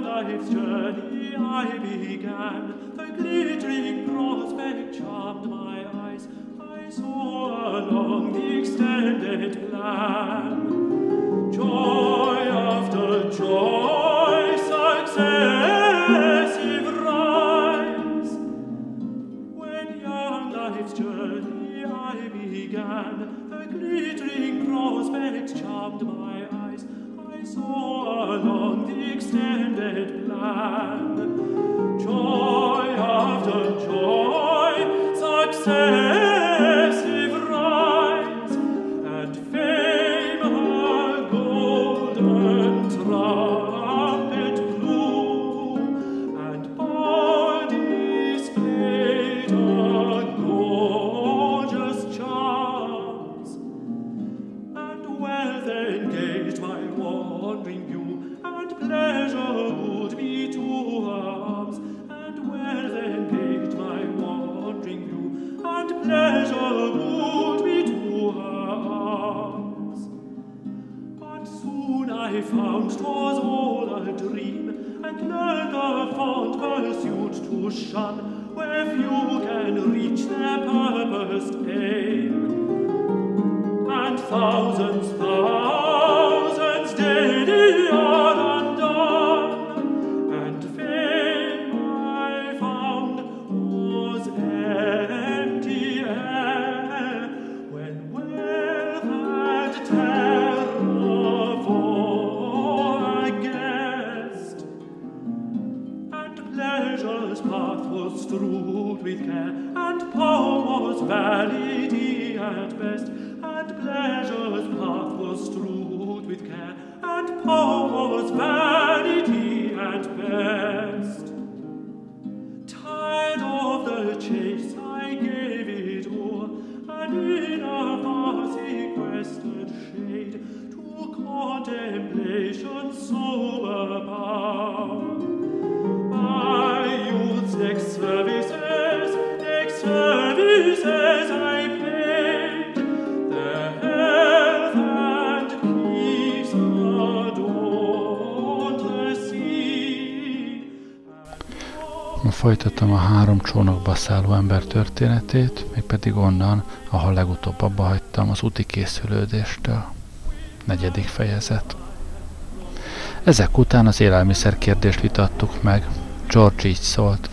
life's journey I began, the glittering prospect charmed my eyes. I saw along the extended plan joy strewed with care, and power was vanity at best, and pleasure's path was strewed with care, and power was vanity Folytatom a három csónakba szálló ember történetét, mégpedig onnan, ahol legutóbb abba hagytam az úti készülődéstől. Negyedik fejezet. Ezek után az élelmiszer kérdést vitattuk meg. George így szólt.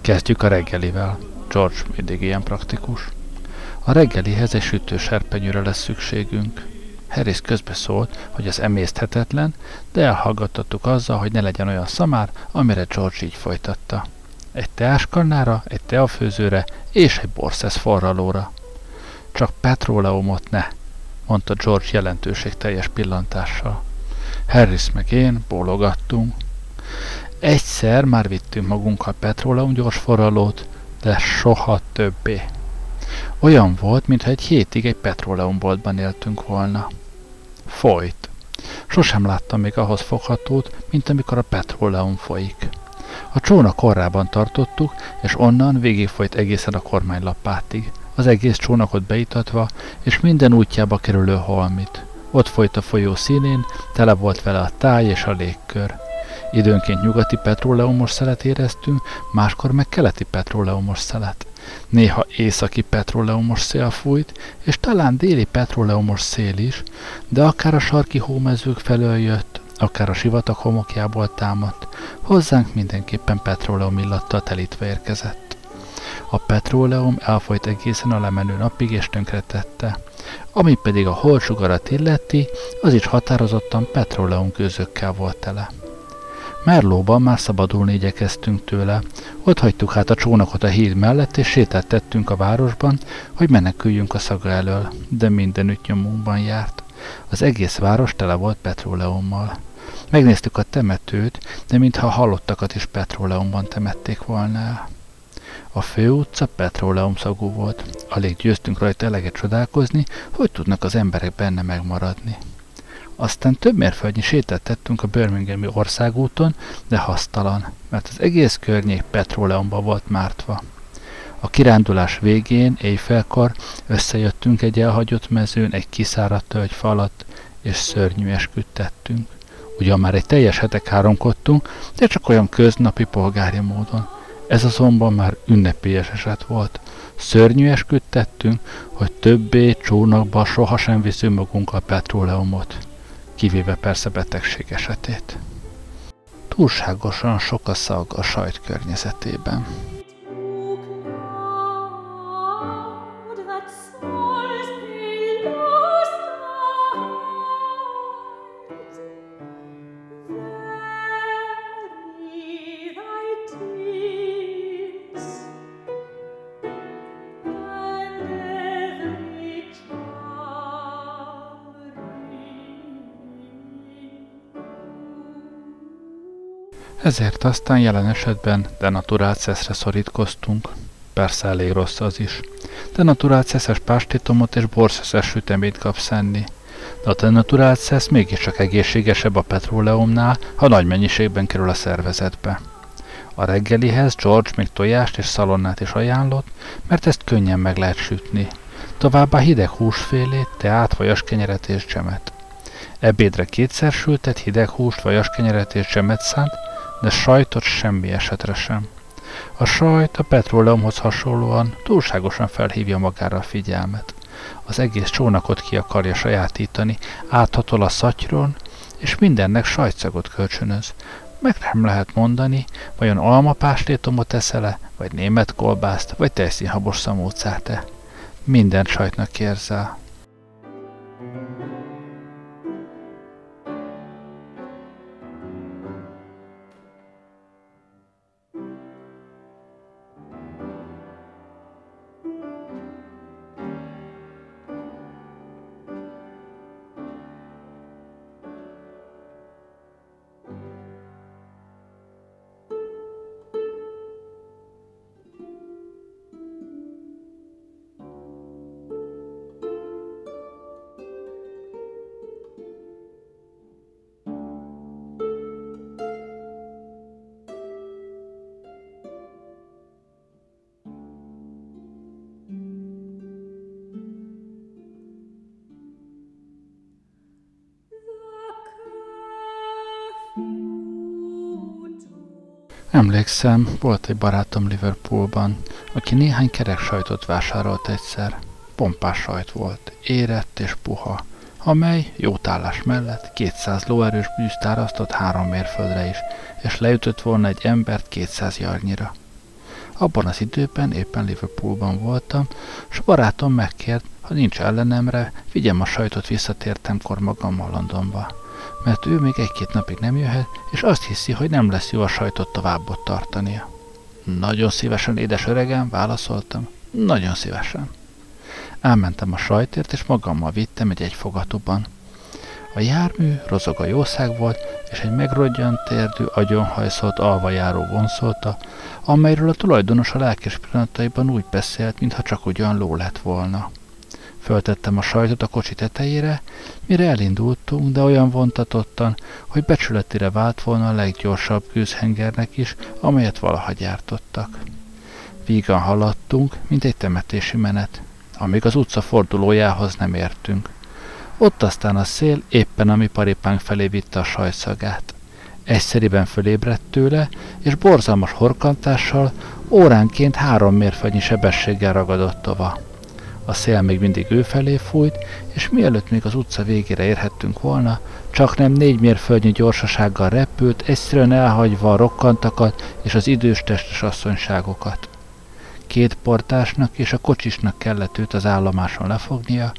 Kezdjük a reggelivel. George mindig ilyen praktikus. A reggelihez egy sütőserpenyőre lesz szükségünk. Harris közbeszólt, hogy az emészthetetlen, de elhallgattattuk azzal, hogy ne legyen olyan szamár, amire George így folytatta. Egy teáskannára, egy teafőzőre és egy borszesz forralóra. Csak petróleumot ne, mondta George jelentőségteljes pillantással. Harris meg én bólogattunk. Egyszer már vittünk magunkkal petróleum gyors forralót, de soha többé. Olyan volt, mintha egy hétig egy petróleumboltban éltünk volna. Folyt. Sosem láttam még ahhoz foghatót, mint amikor a petróleum folyik. A csónak korrában tartottuk, és onnan végigfolyt egészen a kormánylapátig, az egész csónakot beitatva, és minden útjába kerülő holmit. Ott folyt a folyó színén, tele volt vele a táj és a légkör. Időnként nyugati petróleumos szelet éreztünk, máskor meg keleti petróleumos szelet. Néha északi petróleumos szél fújt, és talán déli petróleumos szél is, de akár a sarki hómezők felől jött, akár a sivatag homokjából támadt, hozzánk mindenképpen petróleum illattal telítve érkezett. A petróleum elfolyt egészen a lemenő napig és tönkretette. Ami pedig a holdsugarat illeti, az is határozottan petróleum gőzökkel volt tele. Merlóban már szabadulni igyekeztünk tőle. Ott hagytuk hát a csónakot a híd mellett, és sétát tettünk a városban, hogy meneküljünk a szaga elől, de mindenütt nyomunkban járt. Az egész város tele volt petróleummal. Megnéztük a temetőt, de mintha halottakat is petróleumban temették volna el. A főutca petróleum szagú volt. Alig győztünk rajta eleget csodálkozni, hogy tudnak az emberek benne megmaradni. Aztán több mérföldnyi sétát tettünk a Birminghami országúton, de hasztalan, mert az egész környék petróleumba volt mártva. A kirándulás végén, éjfélkor összejöttünk egy elhagyott mezőn, egy kiszáradt tölgy falat, és szörnyű esküdt tettünk. Ugyan már egy teljes hete káromkodtunk, de csak olyan köznapi polgári módon. Ez azonban már ünnepélyes eset volt. Szörnyű esküt tettünk, hogy többé csónakba sohasem viszünk magunkkal petróleumot, kivéve persze betegség esetét. Túlságosan sok a szag a sajt környezetében. Ezért aztán jelen esetben denaturált szeszre szorítkoztunk. Persze elég rossz az is. Denaturált szeszes pástétomot és borszeszes süteményt kapsz enni. De a denaturált szesz mégiscsak egészségesebb a petróleumnál, ha nagy mennyiségben kerül a szervezetbe. A reggelihez George még tojást és szalonnát is ajánlott, mert ezt könnyen meg lehet sütni. Továbbá hideg húsfélét, teát, vajas kenyeret és csemet. Ebédre kétszer sültet hideg húst, vajas kenyeret és csemet szánt, de sajtot semmi esetre sem. A sajt a petróleumhoz hasonlóan túlságosan felhívja magára a figyelmet. Az egész csónakot ki akarja sajátítani, áthatol a szatyron, és mindennek sajtszagot kölcsönöz. Meg nem lehet mondani, vajon almapástétomot eszel-e, vagy német kolbászt, vagy tejszínhabos szamócát-e. Minden sajtnak érzel. Emlékszem, volt egy barátom Liverpoolban, aki néhány kerek sajtot vásárolt egyszer. Pompás sajt volt, érett és puha, amely jó tállás mellett 200 lóerős bűzt árasztott három mérföldre is, és leütött volna egy embert 200 jarnyira. Abban az időben éppen Liverpoolban voltam, és barátom megkért, ha nincs ellenemre, vigyem a sajtot visszatértemkor magammal Londonba mert ő még egy-két napig nem jöhet, és azt hiszi, hogy nem lesz jó a sajtot tovább ott tartania. Nagyon szívesen, édes öregem, válaszoltam. Nagyon szívesen. Elmentem a sajtért, és magammal vittem egy egyfogatóban. A jármű rozog a jószág volt, és egy megrodjant térdű, agyonhajszolt alvajáró vonszolta, amelyről a tulajdonos a lelkes pillanataiban úgy beszélt, mintha csak ugyan ló lett volna. Föltettem a sajtot a kocsi tetejére, mire elindultunk, de olyan vontatottan, hogy becsületére vált volna a leggyorsabb gőzhengernek is, amelyet valaha gyártottak. Vígan haladtunk, mint egy temetési menet, amíg az utca fordulójához nem értünk. Ott aztán a szél éppen a mi paripánk felé vitte a sajtszagát. Egyszeriben fölébredt tőle, és borzalmas horkantással óránként három mérföldnyi sebességgel ragadott tova. A szél még mindig ő felé fújt, és mielőtt még az utca végére érhettünk volna, csak nem négy mérföldnyi gyorsasággal repült, egyszerűen elhagyva a rokkantakat és az idős testes asszonyságokat. Két portásnak és a kocsisnak kellett őt az állomáson lefognia,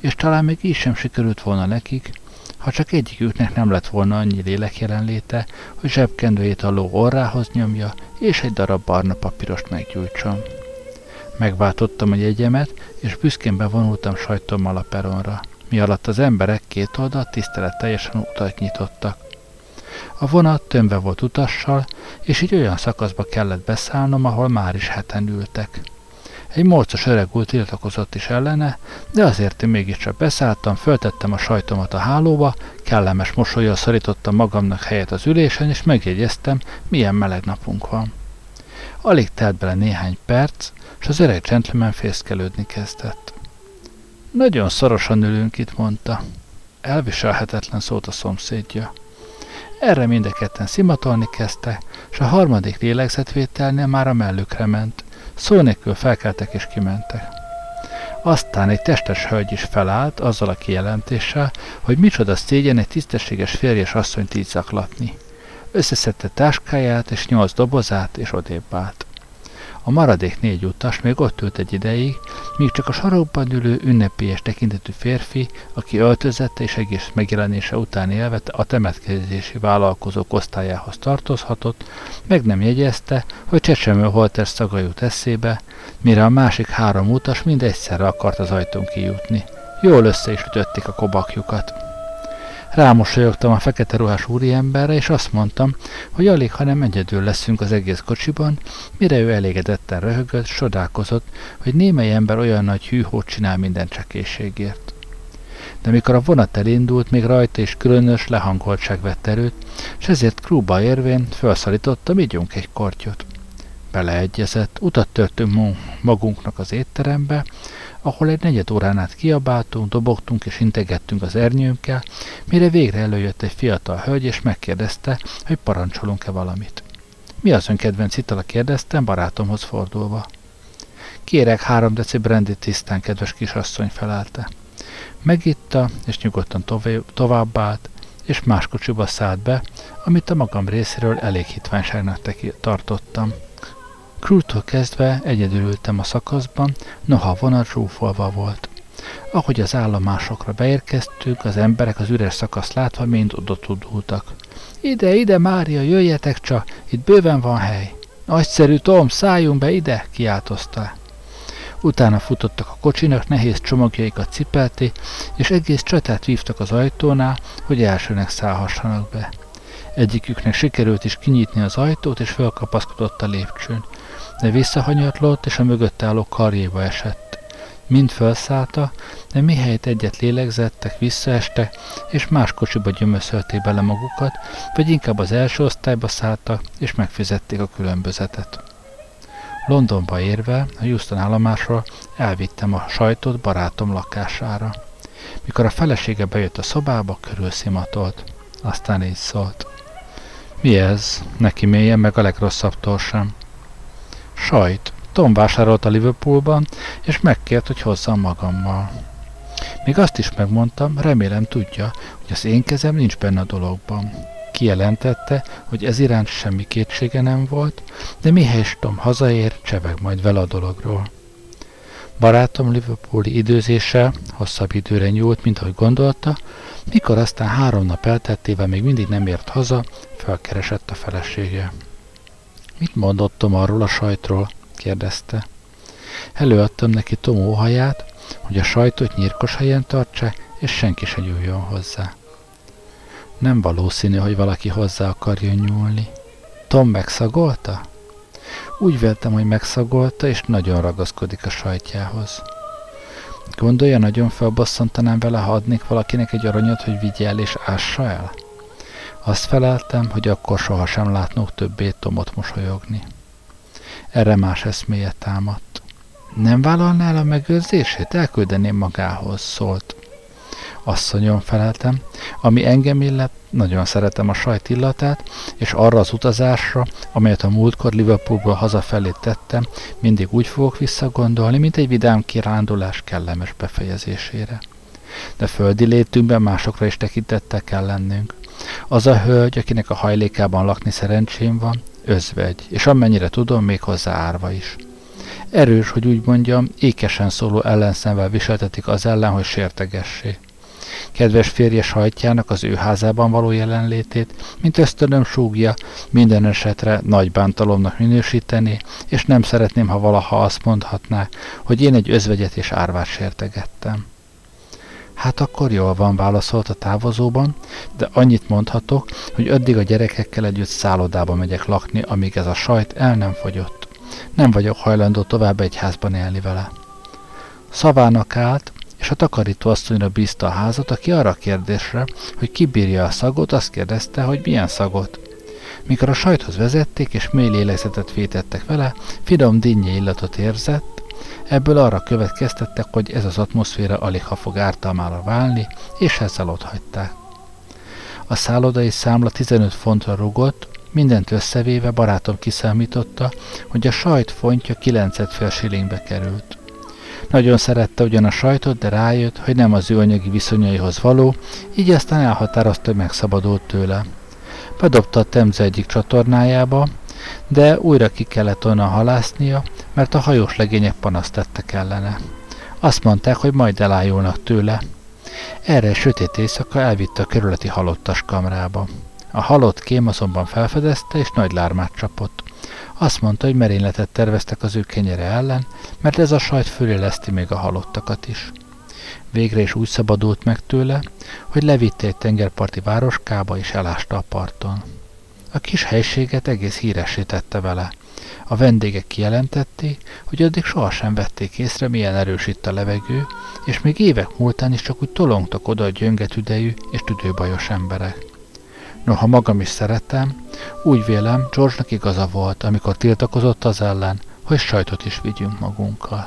és talán még így sem sikerült volna nekik, ha csak egyiküknek nem lett volna annyi lélek jelenléte, hogy zsebkendőjét a ló orrához nyomja, és egy darab barna papírost meggyújtson. Megváltottam a jegyemet, és büszkén bevonultam sajtommal a peronra, mi alatt az emberek két oldalt teljesen utat nyitottak. A vonat tömve volt utassal, és így olyan szakaszba kellett beszállnom, ahol már is heten ültek. Egy morcos öreg úr tiltakozott is ellene, de azért én mégiscsak beszálltam, föltettem a sajtomat a hálóba, kellemes mosolyjal szorítottam magamnak helyet az ülésen, és megjegyeztem, milyen meleg napunk van. Alig telt bele néhány perc, és az öreg gentleman fészkelődni kezdett. Nagyon szorosan ülünk itt, mondta. Elviselhetetlen szólt a szomszédja. Erre mind a ketten szimatolni kezdte, és a harmadik lélegzetvételnél már a mellükre ment. Szó nélkül felkeltek és kimentek. Aztán egy testes hölgy is felállt azzal a kijelentéssel, hogy micsoda szégyen egy tisztességes férjes asszonyt így zaklatni. Összeszedte táskáját és nyolc dobozát, és odébb állt. A maradék négy utas még ott ült egy ideig, míg csak a sarokban ülő ünnepélyes tekintetű férfi, aki öltözette és egész megjelenése után élve a temetkezési vállalkozók osztályához tartozhatott, meg nem jegyezte, hogy csecsemő holter szaga jut eszébe, mire a másik három utas mind egyszerre akart az ajtón kijutni. Jól össze is ütötték a kobakjukat. Rámosolyogtam a fekete ruhás úriemberre, és azt mondtam, hogy alig, hanem egyedül leszünk az egész kocsiban, mire ő elégedetten röhögött, sodálkozott, hogy némely ember olyan nagy hűhót csinál minden csekészségért. De mikor a vonat elindult, még rajta is különös lehangoltság vett erőt, és ezért krúba érvén felszalítottam, ígyunk egy kortyot. Beleegyezett, utat törtünk magunknak az étterembe, ahol egy negyed órán át kiabáltunk, dobogtunk és integettünk az ernyőnkkel, mire végre előjött egy fiatal hölgy, és megkérdezte, hogy parancsolunk-e valamit. Mi az ön kedvenc itala kérdeztem, barátomhoz fordulva. Kérek három deci brandy tisztán, kedves kisasszony felelte. Megitta, és nyugodtan tovább állt, és más kocsiba szállt be, amit a magam részéről elég hitványságnak tartottam. Krútól kezdve egyedül ültem a szakaszban, noha a vonat zsúfolva volt. Ahogy az állomásokra beérkeztünk, az emberek az üres szakaszt látva mind oda tudultak. Ide, ide, Mária, jöjjetek csak, itt bőven van hely. Nagyszerű, Tom, szálljunk be ide, kiáltozta. Utána futottak a kocsinak, nehéz csomagjaikat cipelti, és egész csatát vívtak az ajtónál, hogy elsőnek szállhassanak be. Egyiküknek sikerült is kinyitni az ajtót, és felkapaszkodott a lépcsőn de visszahanyatlott, és a mögött álló karjéba esett. Mind felszállta, de mihelyt egyet lélegzettek, visszaestek, és más kocsiba gyömöszölték bele magukat, vagy inkább az első osztályba szálltak, és megfizették a különbözetet. Londonba érve, a Houston állomásról elvittem a sajtot barátom lakására. Mikor a felesége bejött a szobába, körülszimatolt. Aztán így szólt. Mi ez? Neki mélyen meg a legrosszabbtól sem. Sajt. Tom vásárolt a Liverpoolban, és megkért, hogy hozzam magammal. Még azt is megmondtam, remélem tudja, hogy az én kezem nincs benne a dologban. Kijelentette, hogy ez iránt semmi kétsége nem volt, de mihelyes Tom hazaér, cseveg majd vele a dologról. Barátom Liverpooli időzése hosszabb időre nyúlt, mint ahogy gondolta, mikor aztán három nap elteltével még mindig nem ért haza, felkeresett a felesége. Mit mondottam arról a sajtról? kérdezte. Előadtam neki Tomó haját, hogy a sajtot nyírkos helyen tartsa, és senki se nyúljon hozzá. Nem valószínű, hogy valaki hozzá akarjon nyúlni. Tom megszagolta? Úgy véltem, hogy megszagolta, és nagyon ragaszkodik a sajtjához. Gondolja, nagyon felbosszantanám vele, ha adnék valakinek egy aranyat, hogy vigye el és ássa el? Azt feleltem, hogy akkor sohasem látnok többé Tomot mosolyogni. Erre más eszméje támadt. Nem vállalná el a megőrzését? Elküldeném magához, szólt. Asszonyom feleltem, ami engem illet, nagyon szeretem a sajt illatát, és arra az utazásra, amelyet a múltkor Liverpoolból hazafelé tettem, mindig úgy fogok visszagondolni, mint egy vidám kirándulás kellemes befejezésére. De földi létünkben másokra is tekintettel kell lennünk. Az a hölgy, akinek a hajlékában lakni szerencsém van, özvegy, és amennyire tudom, még hozzá árva is. Erős, hogy úgy mondjam, ékesen szóló ellenszemvel viseltetik az ellen, hogy sértegessé. Kedves férje sajtjának az ő házában való jelenlétét, mint ösztönöm súgja, minden esetre nagy bántalomnak minősíteni, és nem szeretném, ha valaha azt mondhatná, hogy én egy özvegyet és árvát sértegettem. Hát akkor jól van, válaszolt a távozóban, de annyit mondhatok, hogy addig a gyerekekkel együtt szállodába megyek lakni, amíg ez a sajt el nem fogyott. Nem vagyok hajlandó tovább egy házban élni vele. Szavának állt, és a takarító asszonyra bízta a házat, aki arra a kérdésre, hogy kibírja a szagot, azt kérdezte, hogy milyen szagot. Mikor a sajthoz vezették, és mély lélegzetet vétettek vele, finom dinnye illatot érzett, Ebből arra következtettek, hogy ez az atmoszféra alig ha fog ártalmára válni, és ezzel ott hagyták. A szállodai számla 15 fontra rugott, mindent összevéve barátom kiszámította, hogy a sajt fontja 9 fél silingbe került. Nagyon szerette ugyan a sajtot, de rájött, hogy nem az ő anyagi viszonyaihoz való, így aztán elhatározta, hogy megszabadult tőle. Bedobta a Temze egyik csatornájába, de újra ki kellett onnan halásznia, mert a hajós legények panaszt tettek ellene. Azt mondták, hogy majd elájulnak tőle. Erre sötét éjszaka elvitte a körületi halottas kamrába. A halott kém azonban felfedezte, és nagy lármát csapott. Azt mondta, hogy merényletet terveztek az ő kenyere ellen, mert ez a sajt föléleszti még a halottakat is. Végre is úgy szabadult meg tőle, hogy levitte egy tengerparti városkába és elásta a parton. A kis helységet egész híressé tette vele. A vendégek kijelentették, hogy addig sohasem vették észre, milyen erős itt a levegő, és még évek múltán is csak úgy tolongtak oda a gyöngetüdejű és tüdőbajos emberek. Noha magam is szeretem, úgy vélem, George-nak igaza volt, amikor tiltakozott az ellen, hogy sajtot is vigyünk magunkkal.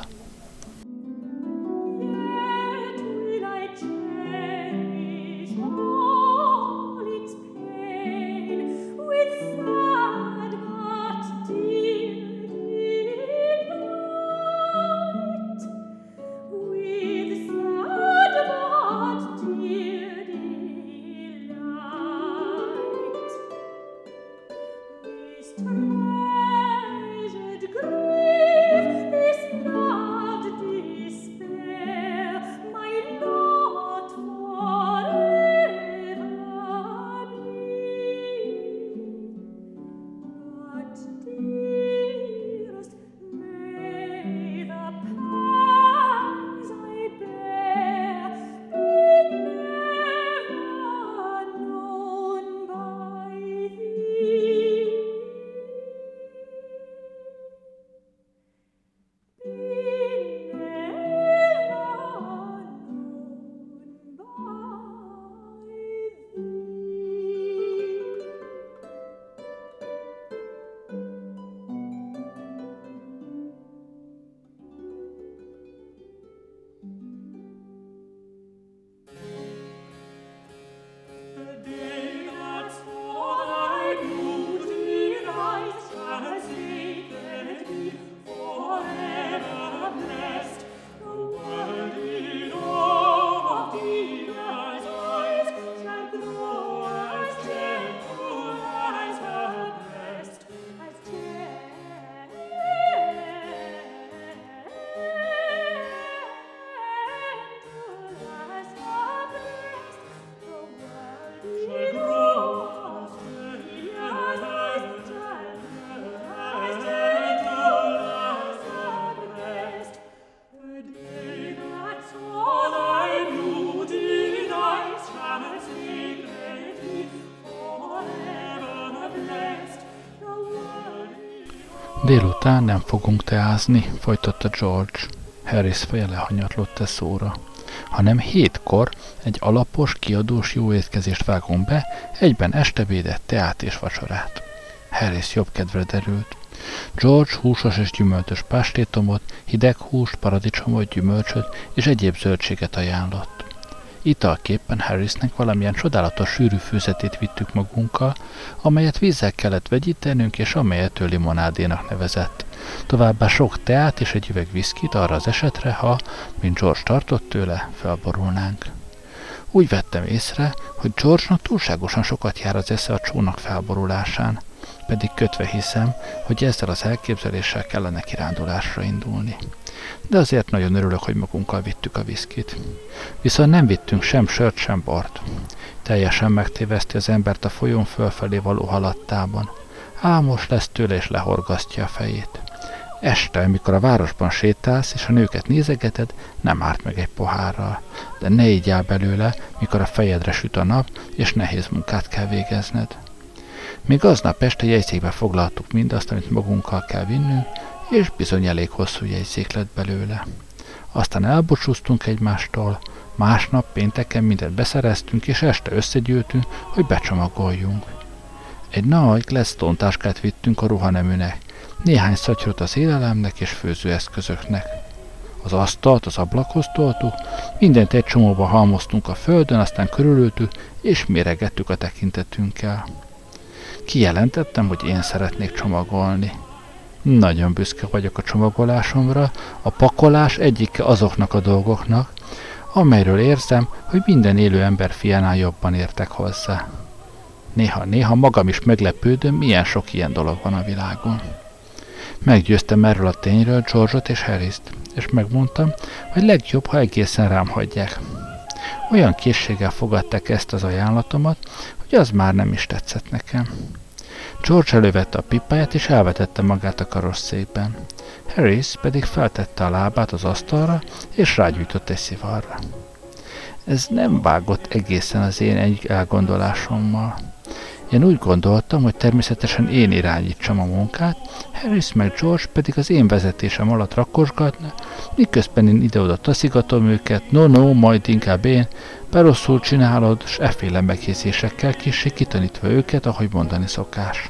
Délután nem fogunk teázni, folytatta George. Harris feje lehanyatlott e szóra. Hanem hétkor egy alapos, kiadós jó étkezést vágunk be, egyben estebédet, teát és vacsorát. Harris jobb kedvre derült. George húsos és gyümöltös pástétomot, hideg húst, paradicsomot, gyümölcsöt és egyéb zöldséget ajánlott. Italképpen Harrisnek valamilyen csodálatos sűrű főzetét vittük magunkkal, amelyet vízzel kellett vegyítenünk, és amelyet ő limonádénak nevezett. Továbbá sok teát és egy üveg viszkit arra az esetre, ha, mint George tartott tőle, felborulnánk. Úgy vettem észre, hogy George-nak túlságosan sokat jár az esze a csónak felborulásán, pedig kötve hiszem, hogy ezzel az elképzeléssel kellene kirándulásra indulni de azért nagyon örülök, hogy magunkkal vittük a viszkit. Viszont nem vittünk sem sört, sem bort. Teljesen megtéveszti az embert a folyón fölfelé való halattában. Álmos lesz tőle és lehorgasztja a fejét. Este, amikor a városban sétálsz és a nőket nézegeted, nem árt meg egy pohárral. De ne így belőle, mikor a fejedre süt a nap, és nehéz munkát kell végezned. Még aznap este jegyzékbe foglaltuk mindazt, amit magunkkal kell vinnünk, és bizony elég hosszú jegyzék lett belőle. Aztán elbúcsúztunk egymástól, másnap pénteken mindent beszereztünk, és este összegyűltünk, hogy becsomagoljunk. Egy nagy Gladstone táskát vittünk a ruhaneműnek, néhány szatyrot az élelemnek és főzőeszközöknek. az asztalt az ablakhoz toltuk, mindent egy csomóba halmoztunk a földön, aztán körülültük, és méregettük a tekintetünkkel. Kijelentettem, hogy én szeretnék csomagolni. Nagyon büszke vagyok a csomagolásomra, a pakolás egyik azoknak a dolgoknak, amelyről érzem, hogy minden élő ember fiánál jobban értek hozzá. Néha-néha magam is meglepődöm, milyen sok ilyen dolog van a világon. Meggyőztem erről a tényről George-ot és Harris-t, és megmondtam, hogy legjobb, ha egészen rám hagyják. Olyan készséggel fogadták ezt az ajánlatomat, hogy az már nem is tetszett nekem. George elővette a pipáját és elvetette magát a karosszékben. Harris pedig feltette a lábát az asztalra és rágyújtott egy szivarra. Ez nem vágott egészen az én egy elgondolásommal. Én úgy gondoltam, hogy természetesen én irányítsam a munkát, Harris meg George pedig az én vezetésem alatt rakosgatna, miközben én ide-oda taszigatom őket, no-no, majd inkább én, berosszul csinálod, s efféle megjegyzésekkel kissé kitanítva őket, ahogy mondani szokás.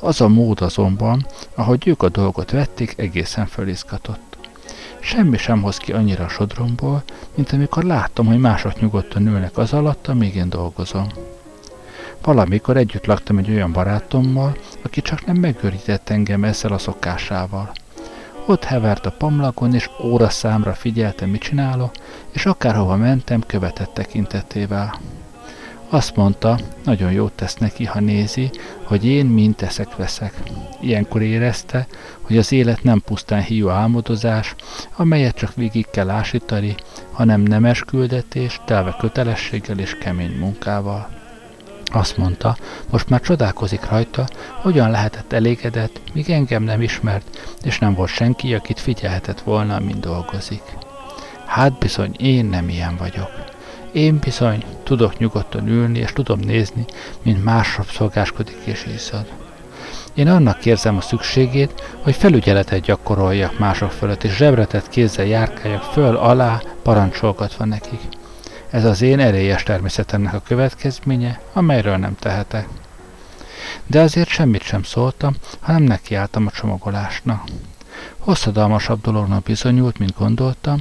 Az a mód azonban, ahogy ők a dolgot vették, egészen fölizgatott. Semmi sem hoz ki annyira a sodromból, mint amikor láttam, hogy mások nyugodtan ülnek az alatt, amíg én dolgozom. Valamikor együtt laktam egy olyan barátommal, aki csak nem megőrített engem ezzel a szokásával. Ott hevert a pamlagon, és óra számra figyelte, mit csinálok, és akárhova mentem, követett tekintetével. Azt mondta, nagyon jót tesz neki, ha nézi, hogy én mind teszek-veszek. Ilyenkor érezte, hogy az élet nem pusztán hiú álmodozás, amelyet csak végig kell ásítani, hanem nemes küldetés, telve kötelességgel és kemény munkával. Azt mondta, most már csodálkozik rajta, hogyan lehetett elégedett, míg engem nem ismert, és nem volt senki, akit figyelhetett volna, mint dolgozik. Hát bizony, én nem ilyen vagyok. Én bizony tudok nyugodtan ülni, és tudom nézni, mint másra szolgáskodik és iszad. Én annak érzem a szükségét, hogy felügyeletet gyakoroljak mások fölött, és zsebretett kézzel járkáljak föl, alá, parancsolgatva nekik. Ez az én erélyes természetemnek a következménye, amelyről nem tehetek. De azért semmit sem szóltam, hanem nekiálltam a csomagolásnak. Hosszadalmasabb dolognak bizonyult, mint gondoltam,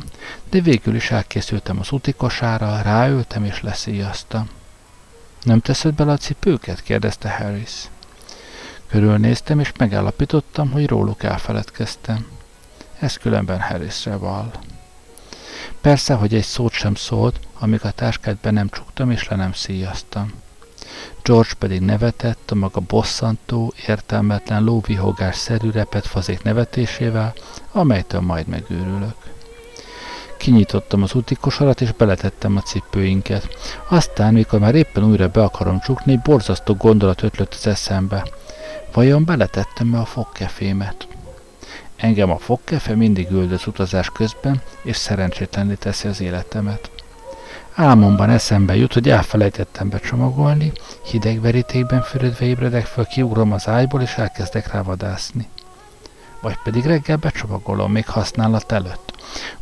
de végül is elkészültem az utikosára, ráültem és leszíjaztam. Nem teszed bele a cipőket? kérdezte Harris. Körülnéztem, és megállapítottam, hogy róluk elfeledkeztem. Ez különben Harrisre val. Persze, hogy egy szót sem szólt, amíg a táskát be nem csuktam és le nem szíjaztam. George pedig nevetett a maga bosszantó, értelmetlen lóvihogás szerű repet fazék nevetésével, amelytől majd megőrülök. Kinyitottam az utikosarat és beletettem a cipőinket. Aztán, mikor már éppen újra be akarom csukni, borzasztó gondolat ötlött az eszembe. Vajon beletettem-e a fogkefémet? Engem a fogkefe mindig üldöz utazás közben, és szerencsétlenné teszi az életemet. Álmomban eszembe jut, hogy elfelejtettem becsomagolni, hideg verítékben fürödve ébredek föl, kiugrom az ágyból, és elkezdek rá vadászni. Vagy pedig reggel becsomagolom, még használat előtt.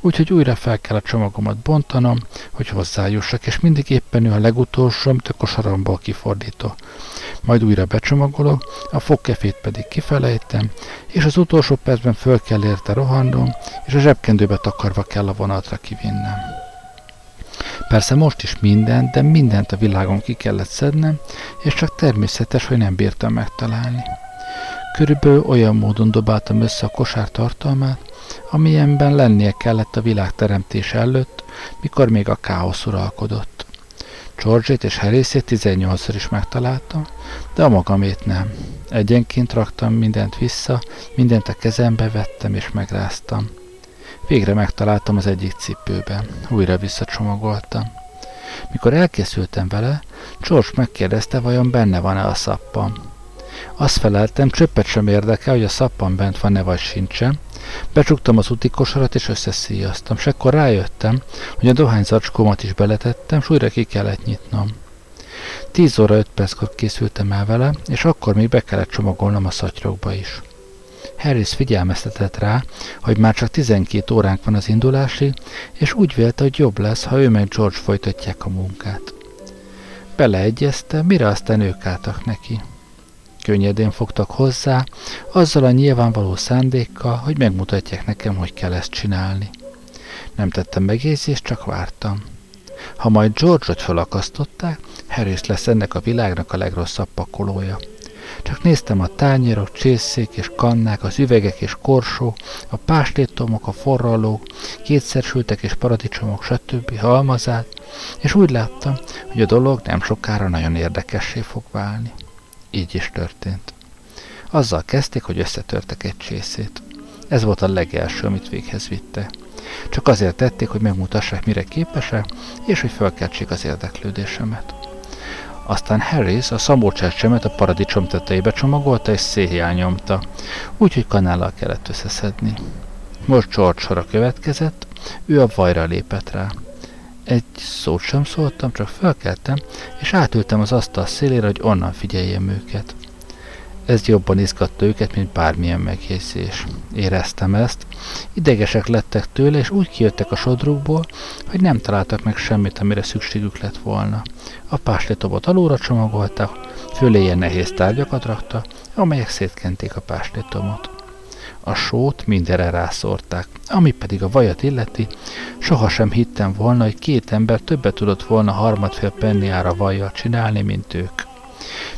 Úgyhogy újra fel kell a csomagomat bontanom, hogy hozzájussak, és mindig éppen ő a legutolsó, amit a kosaromból kifordítok. Majd újra becsomagolok, a fogkefét pedig kifelejtem, és az utolsó percben föl kell érte rohannom, és a zsebkendőbe takarva kell a vonatra kivinnem. Persze most is mindent, de mindent a világon ki kellett szednem, és csak természetes, hogy nem bírtam megtalálni. Körülbelül olyan módon dobáltam össze a kosár tartalmát, amilyenben lennie kellett a világ teremtése előtt, mikor még a káosz uralkodott. george és Harrisét 18-szor is megtaláltam, de a magamét nem. Egyenként raktam mindent vissza, mindent a kezembe vettem és megráztam. Végre megtaláltam az egyik cipőben. Újra visszacsomagoltam. Mikor elkészültem vele, George megkérdezte, vajon benne van-e a szappan. Azt feleltem, csöppet sem érdekel, hogy a szappan bent van-e vagy sincsen. Becsuktam az utikosarat és összeszíjaztam, és ekkor rájöttem, hogy a dohányzacskómat is beletettem, s újra ki kellett nyitnom. 10 óra 5 perckor készültem el vele, és akkor még be kellett csomagolnom a szatyrokba is. Harris figyelmeztetett rá, hogy már csak 12 óránk van az indulásig, és úgy vélte, hogy jobb lesz, ha ő meg George folytatják a munkát. Beleegyezte, mire aztán ők álltak neki. Könnyedén fogtak hozzá, azzal a nyilvánvaló szándékkal, hogy megmutatják nekem, hogy kell ezt csinálni. Nem tettem megjegyzést, csak vártam. Ha majd George-ot felakasztották, Harris lesz ennek a világnak a legrosszabb pakolója. Csak néztem a tányérok, csészék és kannák, az üvegek és korsó, a pástétomok, a forralók, kétszer sültek és paradicsomok, stb. halmazát, és úgy láttam, hogy a dolog nem sokára nagyon érdekessé fog válni. Így is történt. Azzal kezdték, hogy összetörtek egy csészét. Ez volt a legelső, amit véghez vitte. Csak azért tették, hogy megmutassák, mire képesek, és hogy felkeltsék az érdeklődésemet. Aztán Harris a szambócsácsemet a paradicsom tetejébe csomagolta és széjjel nyomta, úgyhogy kanállal kellett összeszedni. Most George sora következett, ő a vajra lépett rá. Egy szót sem szóltam, csak felkeltem, és átültem az asztal szélére, hogy onnan figyeljem őket. Ez jobban izgatta őket, mint bármilyen megjegyzés. Éreztem ezt. Idegesek lettek tőle, és úgy kijöttek a sodrukból, hogy nem találtak meg semmit, amire szükségük lett volna. A páslétobot alulra csomagoltak, föléje nehéz tárgyakat rakta, amelyek szétkenték a páslétomot. A sót mindenre rászórták, ami pedig a vajat illeti, sohasem hittem volna, hogy két ember többet tudott volna harmadfél penniára vajjal csinálni, mint ők.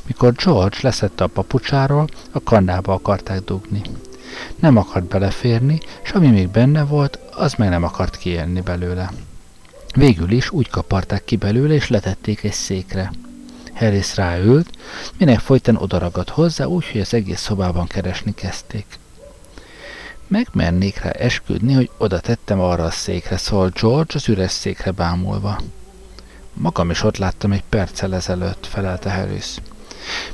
Mikor George leszette a papucsáról, a kannába akarták dugni. Nem akart beleférni, és ami még benne volt, az meg nem akart kiélni belőle. Végül is úgy kaparták ki belőle, és letették egy székre. Harris ráült, minek folyton odaragadt hozzá, úgyhogy az egész szobában keresni kezdték. Megmernék rá esküdni, hogy oda tettem arra a székre, szólt George az üres székre bámulva. Magam is ott láttam egy perccel ezelőtt, felelte Harris.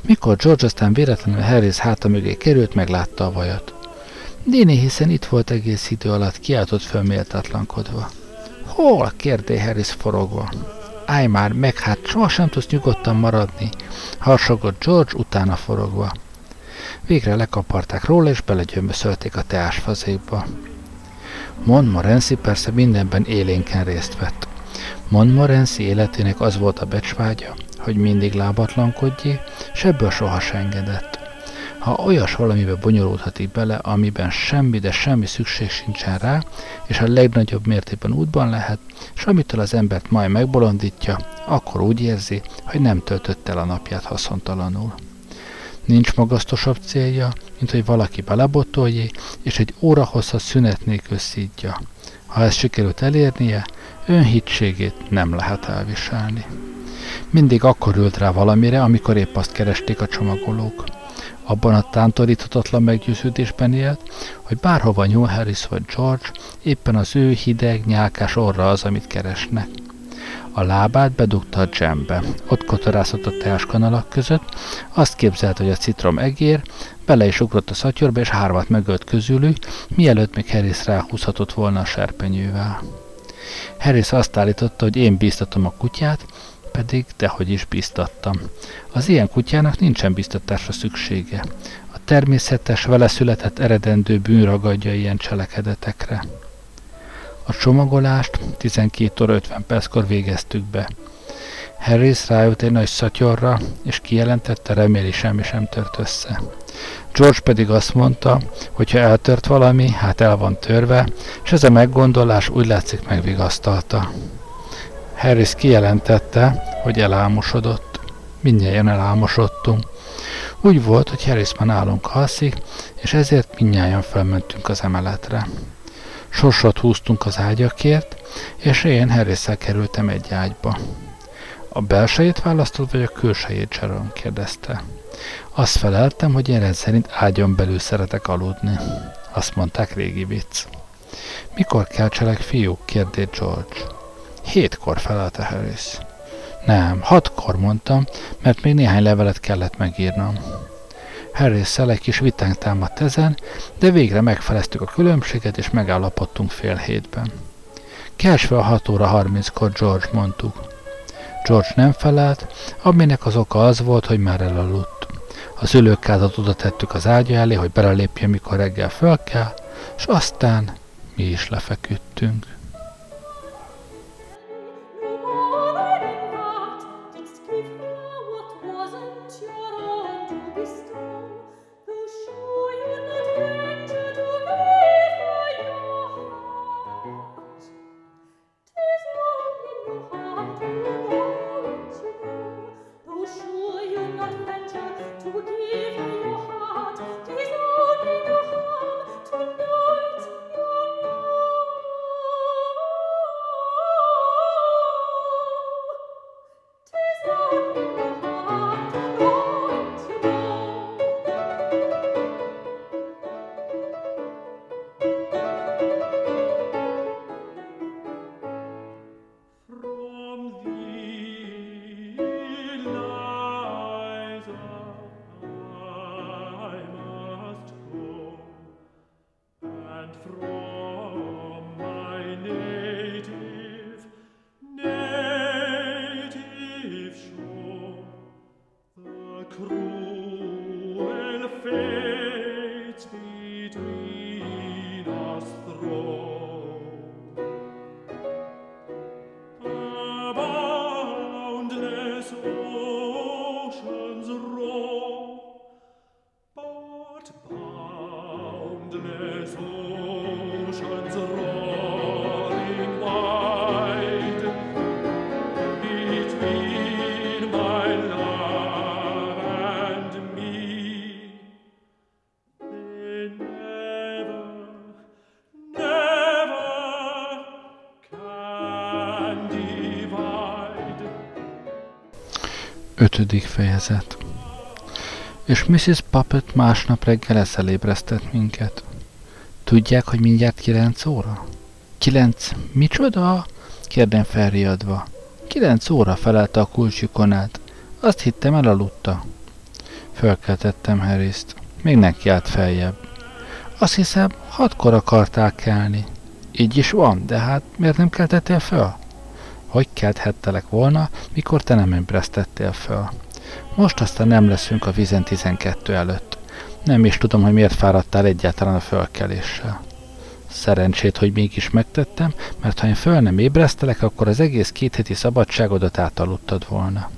Mikor George aztán véletlenül Harris háta mögé került, meglátta a vajat. Dini hiszen itt volt egész idő alatt, kiáltott föl méltatlankodva. Hol? kérdé Harris forogva. Állj már meg, hát sohasem tudsz nyugodtan maradni, harsogott George utána forogva. Végre lekaparták róla, és belegyömböszölték a teásfazékba. Montmorency persze mindenben élénken részt vett. Montmorency életének az volt a becsvágya, hogy mindig lábatlankodjé, és ebből soha se engedett. Ha olyas valamibe bonyolódhatik bele, amiben semmi, de semmi szükség sincsen rá, és a legnagyobb mértékben útban lehet, és amitől az embert majd megbolondítja, akkor úgy érzi, hogy nem töltött el a napját haszontalanul. Nincs magasztosabb célja, mint hogy valaki belebotolji, és egy óra hosszat szünet nélkül szídja. Ha ezt sikerült elérnie, önhitségét nem lehet elviselni. Mindig akkor ült rá valamire, amikor épp azt keresték a csomagolók. Abban a tántoríthatatlan meggyőződésben élt, hogy bárhova nyúl Harris vagy George, éppen az ő hideg, nyálkás orra az, amit keresnek. A lábát bedugta a dzsembe. Ott kotorászott a teáskanalak között, azt képzelt, hogy a citrom egér, bele is ugrott a szatyorba, és hármat megölt közülük, mielőtt még Harris ráhúzhatott volna a serpenyővel. Harris azt állította, hogy én bíztatom a kutyát, pedig dehogy is bíztattam. Az ilyen kutyának nincsen bíztatásra szüksége. A természetes, vele született eredendő bűn ragadja ilyen cselekedetekre. A csomagolást 12 óra 50 perckor végeztük be. Harris rájött egy nagy szatyorra, és kijelentette, reméli semmi sem tört össze. George pedig azt mondta, hogy ha eltört valami, hát el van törve, és ez a meggondolás úgy látszik megvigasztalta. Harris kijelentette, hogy elálmosodott. Mindnyáján elálmosodtunk. Úgy volt, hogy Harris már nálunk alszik, és ezért mindnyáján felmentünk az emeletre. Sorsot húztunk az ágyakért, és én harris kerültem egy ágyba. A belsejét választod, vagy a külsejét, Sharon? kérdezte. Azt feleltem, hogy én rendszerint ágyon belül szeretek aludni. Azt mondták régi vicc. Mikor kelcselek, fiúk? kérdé George. Hétkor felelte Harris. Nem, hatkor mondtam, mert még néhány levelet kellett megírnom. Harris egy kis vitánk támadt ezen, de végre megfeleztük a különbséget, és megállapodtunk fél hétben. Kelts fel 6 óra 30-kor, George, mondtuk. George nem felelt, aminek az oka az volt, hogy már elaludt. A szülőkázat oda tettük az ágya elé, hogy belelépjen, mikor reggel föl kell, és aztán mi is lefeküdtünk. Ötödik fejezet És Mrs. Puppet másnap reggel ezzel ébresztett minket. Tudják, hogy mindjárt kilenc óra? Kilenc? Micsoda? kérdem felriadva. Kilenc óra felelte a kulcsukon át. Azt hittem elaludta. Fölkeltettem Harris-t. Még neki állt feljebb. Azt hiszem, hatkor akarták kelni. Így is van, de hát miért nem keltettél föl? Hogy kelthettelek volna, mikor te nem ébresztettél föl? Most aztán nem leszünk a vízen 12 előtt. Nem is tudom, hogy miért fáradtál egyáltalán a fölkeléssel. Szerencsét, hogy mégis megtettem, mert ha én föl nem ébresztelek, akkor az egész két heti szabadságodat átaludtad volna.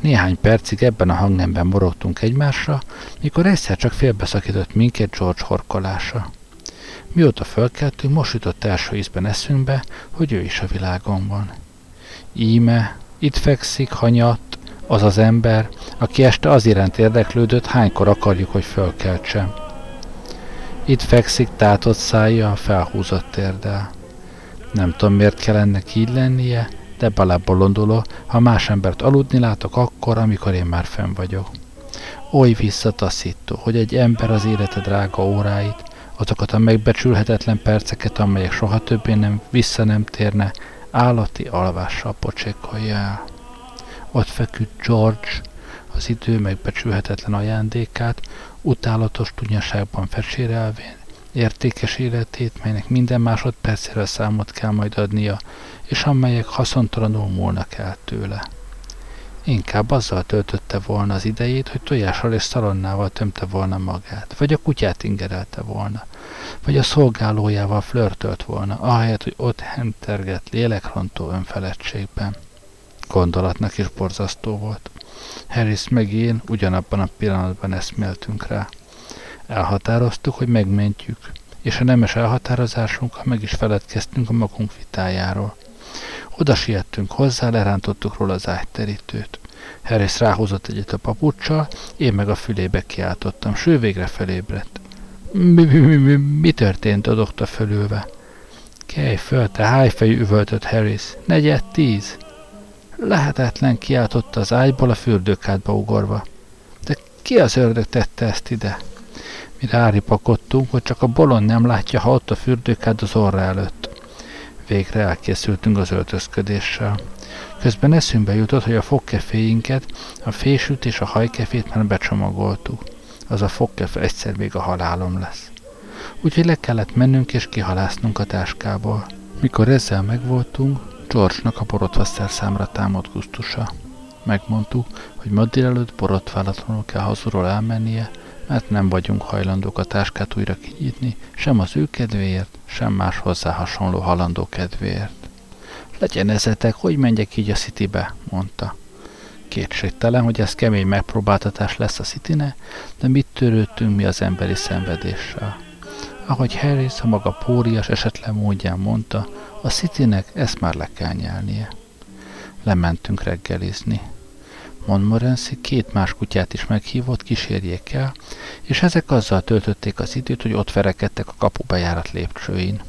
Néhány percig ebben a hangnemben morogtunk egymásra, mikor egyszer csak félbeszakított minket George horkolása. Mióta fölkeltünk, most jutott első ízben eszünkbe, hogy ő is a világon van. Íme, itt fekszik, hanyatt, az az ember, aki este az iránt érdeklődött, hánykor akarjuk, hogy fölkeltsem. Itt fekszik tátott szája, felhúzott térdel. Nem tudom, miért kell ennek így lennie, de belebolonduló, ha más embert aludni látok akkor, amikor én már fenn vagyok. Oly visszataszító, hogy egy ember az élete drága óráit, azokat a megbecsülhetetlen perceket, amelyek soha többé nem vissza nem térne, állati alvással pocsékolja el. Ott feküdt George, az idő megbecsülhetetlen ajándékát, utálatos tunyaságban fecsérelvén, értékes életét, melynek minden másodpercére számot kell majd adnia, és amelyek haszontalanul múlnak el tőle. Inkább azzal töltötte volna az idejét, hogy tojással és szalonnával tömte volna magát, vagy a kutyát ingerelte volna, vagy a szolgálójával flörtölt volna, ahelyett, hogy ott hentergett lélekrontó önfeledtségben. Gondolatnak is borzasztó volt. Harris meg én ugyanabban a pillanatban eszméltünk rá. Elhatároztuk, hogy megmentjük, és a nemes elhatározásunk, ha meg is feledkeztünk a magunk vitájáról. Oda siettünk hozzá, lerántottuk róla az ágyterítőt. Harris ráhúzott egyet a papucsal, én meg a fülébe kiáltottam, ső végre felébredt. Mi, mi, mi, mi, mi történt? adogta fölülve. Kelj föl, te hájfejű üvöltött Harris. Negyed tíz. Lehetetlen kiáltotta az ágyból a fürdőkádba ugorva. De ki az ördög tette ezt ide? Mi ráripakodtunk, hogy csak a bolond nem látja, ha ott a fürdőkád az orra előtt. Végre elkészültünk az öltözködéssel. Közben eszünkbe jutott, hogy a fogkeféinket, a fésült és a hajkefét már becsomagoltuk. Az a fogkefe egyszer még a halálom lesz. Úgyhogy le kellett mennünk és kihalásznunk a táskából. Mikor ezzel megvoltunk, George-nak a borotva számra támadt gusztusa. Megmondtuk, hogy ma délelőtt borotválatlanul kell hazulról elmennie, mert nem vagyunk hajlandók a táskát újra kinyitni, sem az ő kedvéért, sem más hozzá hasonló halandó kedvéért. Legyen ezetek, hogy menjek így a Citybe, mondta. Kétségtelen, hogy ez kemény megpróbáltatás lesz a Cityne, de mit törődtünk mi az emberi szenvedéssel. Ahogy Harris a maga pórias esetlen módján mondta, a Citynek ezt már le kell nyelnie. Lementünk reggelizni. Montmorency két más kutyát is meghívott, kísérjék el, és ezek azzal töltötték az időt, hogy ott verekedtek a kapubejárat lépcsőin.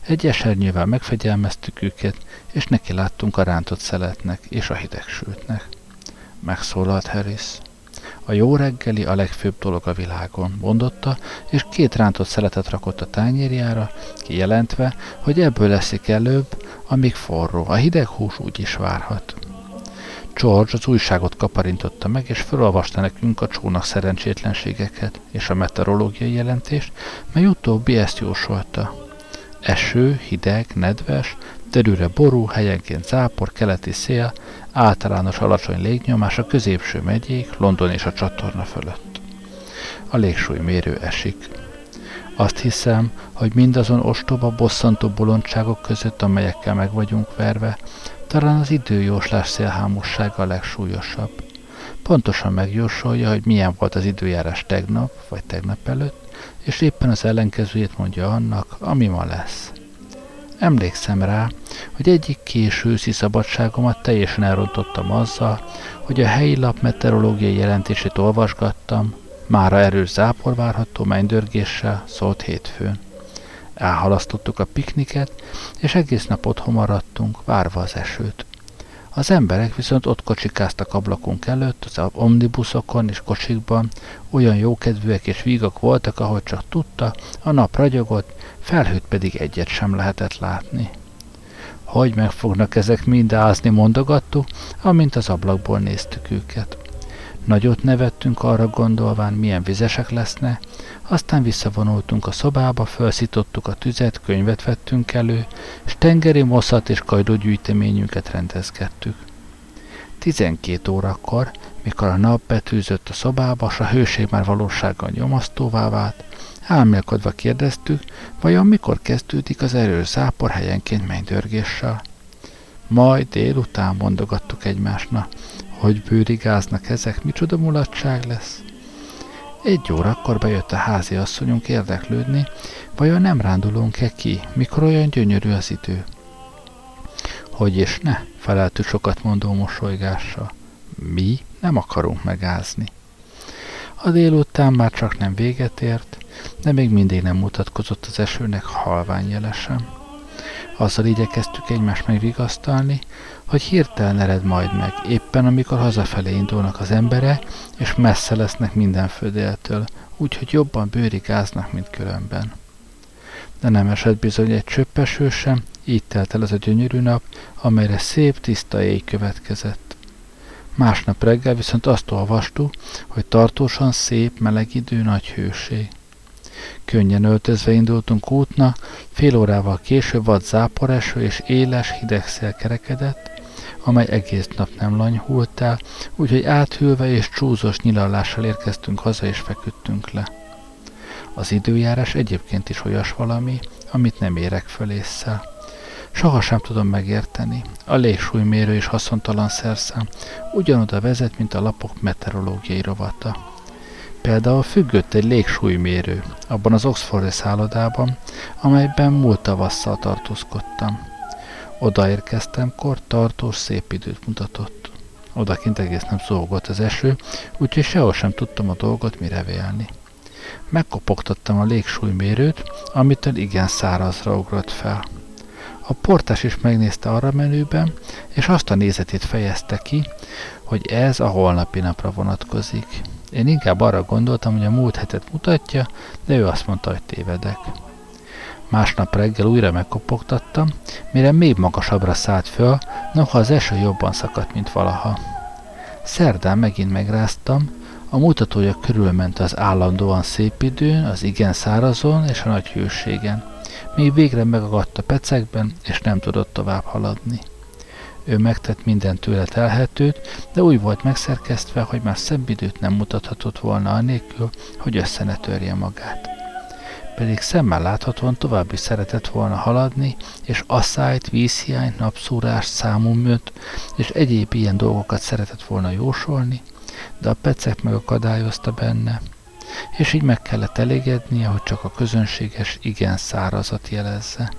Egy esernyővel megfegyelmeztük őket, és neki láttunk a rántott szeletnek és a hidegsültnek. Megszólalt Harris. A jó reggeli a legfőbb dolog a világon, mondotta, és két rántott szeletet rakott a tányérjára, kijelentve, hogy ebből leszik előbb, amíg forró, a hideg hús úgy is várhat. George az újságot kaparintotta meg, és felolvasta nekünk a csónak szerencsétlenségeket és a meteorológiai jelentést, mely utóbbi ezt jósolta. Eső, hideg, nedves, terűre ború, helyenként zápor, keleti szél, általános alacsony légnyomás a középső megyék, London és a csatorna fölött. A légsúlymérő esik. Azt hiszem, hogy mindazon ostoba, bosszantó bolondságok között, amelyekkel meg vagyunk verve, talán az időjóslás szélhámossága a legsúlyosabb. pontosan megjósolja, hogy milyen volt az időjárás tegnap vagy tegnap előtt, és éppen az ellenkezőjét mondja annak, ami ma lesz. Emlékszem rá, hogy egyik késő őszi szabadságomat teljesen elrontottam azzal, hogy a helyi lap meteorológiai jelentését olvasgattam, mára erős zápor várható mennydörgéssel szólt hétfőn. Elhalasztottuk a pikniket, és egész nap otthon maradtunk, várva az esőt. Az emberek viszont ott kocsikáztak ablakunk előtt, az omnibuszokon és kocsikban, olyan jókedvűek és vígak voltak, ahogy csak tudta, a nap ragyogott, felhőt pedig egyet sem lehetett látni. Hogy meg fognak ezek mind ázni, mondogattuk, amint az ablakból néztük őket. Nagyot nevettünk arra gondolván, milyen vizesek lesznek, aztán visszavonultunk a szobába, felszítottuk a tüzet, könyvet vettünk elő, és tengeri moszat és kajdógyűjteményünket rendezgettük. 12 órakor, mikor a nap betűzött a szobába, s a hőség már valósággal nyomasztóvá vált, álmélkodva kérdeztük, vajon mikor kezdődik az erős zápor helyenként mennydörgéssel. Majd délután mondogattuk egymásnak, hogy bőrigáznak ezek, micsoda mulatság lesz. Egy órakor bejött a házi asszonyunk érdeklődni, vajon nem rándulunk-e ki, mikor olyan gyönyörű az idő. Hogy és ne, feleltük sokat mondó mosolygással. Mi nem akarunk megázni. A délután már csak nem véget ért, de még mindig nem mutatkozott az esőnek halvány jelesem. Azzal igyekeztük egymást megvigasztalni, hogy hirtelen ered majd meg, éppen amikor hazafelé indulnak az embere, és messze lesznek minden földéltől, úgyhogy jobban bőrigáznak, mint különben. De nem esett bizony egy csöppeső sem, így telt el az a gyönyörű nap, amelyre szép, tiszta éj következett. Másnap reggel viszont azt olvastuk, hogy tartósan szép, meleg idő, nagy hőség. Könnyen öltözve indultunk útna, fél órával később vad záporeső és éles, hideg szél kerekedett, amely egész nap nem lanyhult el, úgyhogy áthűlve és csúzos nyilallással érkeztünk haza és feküdtünk le. Az időjárás egyébként is olyas valami, amit nem érek föl észre. Soha sem tudom megérteni. A légsúlymérő és haszontalan szerszám ugyanoda vezet, mint a lapok meteorológiai rovata. Például függött egy légsúlymérő abban az Oxfordi szállodában, amelyben múlt tavasszal tartózkodtam. Odaérkeztemkor tartós szép időt mutatott. Odakint egész nem szólgott az eső, úgyhogy sehol sem tudtam a dolgot mire vélni. Megkopogtattam a légsúlymérőt, amitől igen szárazra ugrott fel. A portás is megnézte arra menőben, és azt a nézetét fejezte ki, hogy ez a holnapi napra vonatkozik. Én inkább arra gondoltam, hogy a múlt hetet mutatja, de ő azt mondta, hogy tévedek. Másnap reggel újra megkopogtattam, mire még magasabbra szállt föl, noha az eső jobban szakadt, mint valaha. Szerdán megint megráztam, a mutatója körülment az állandóan szép időn, az igen szárazon és a nagy hőségen, még végre megagadt a pecekben, és nem tudott tovább haladni. Ő megtett minden tőle telhetőt, de úgy volt megszerkesztve, hogy már szebb időt nem mutathatott volna anélkül, hogy össze ne törje magát pedig szemmel láthatóan tovább is szeretett volna haladni, és asszályt, vízhiányt, napszúrást, számumöt, és egyéb ilyen dolgokat szeretett volna jósolni, de a pecek megakadályozta benne, és így meg kellett elégednie, hogy csak a közönséges igen szárazat jelezze.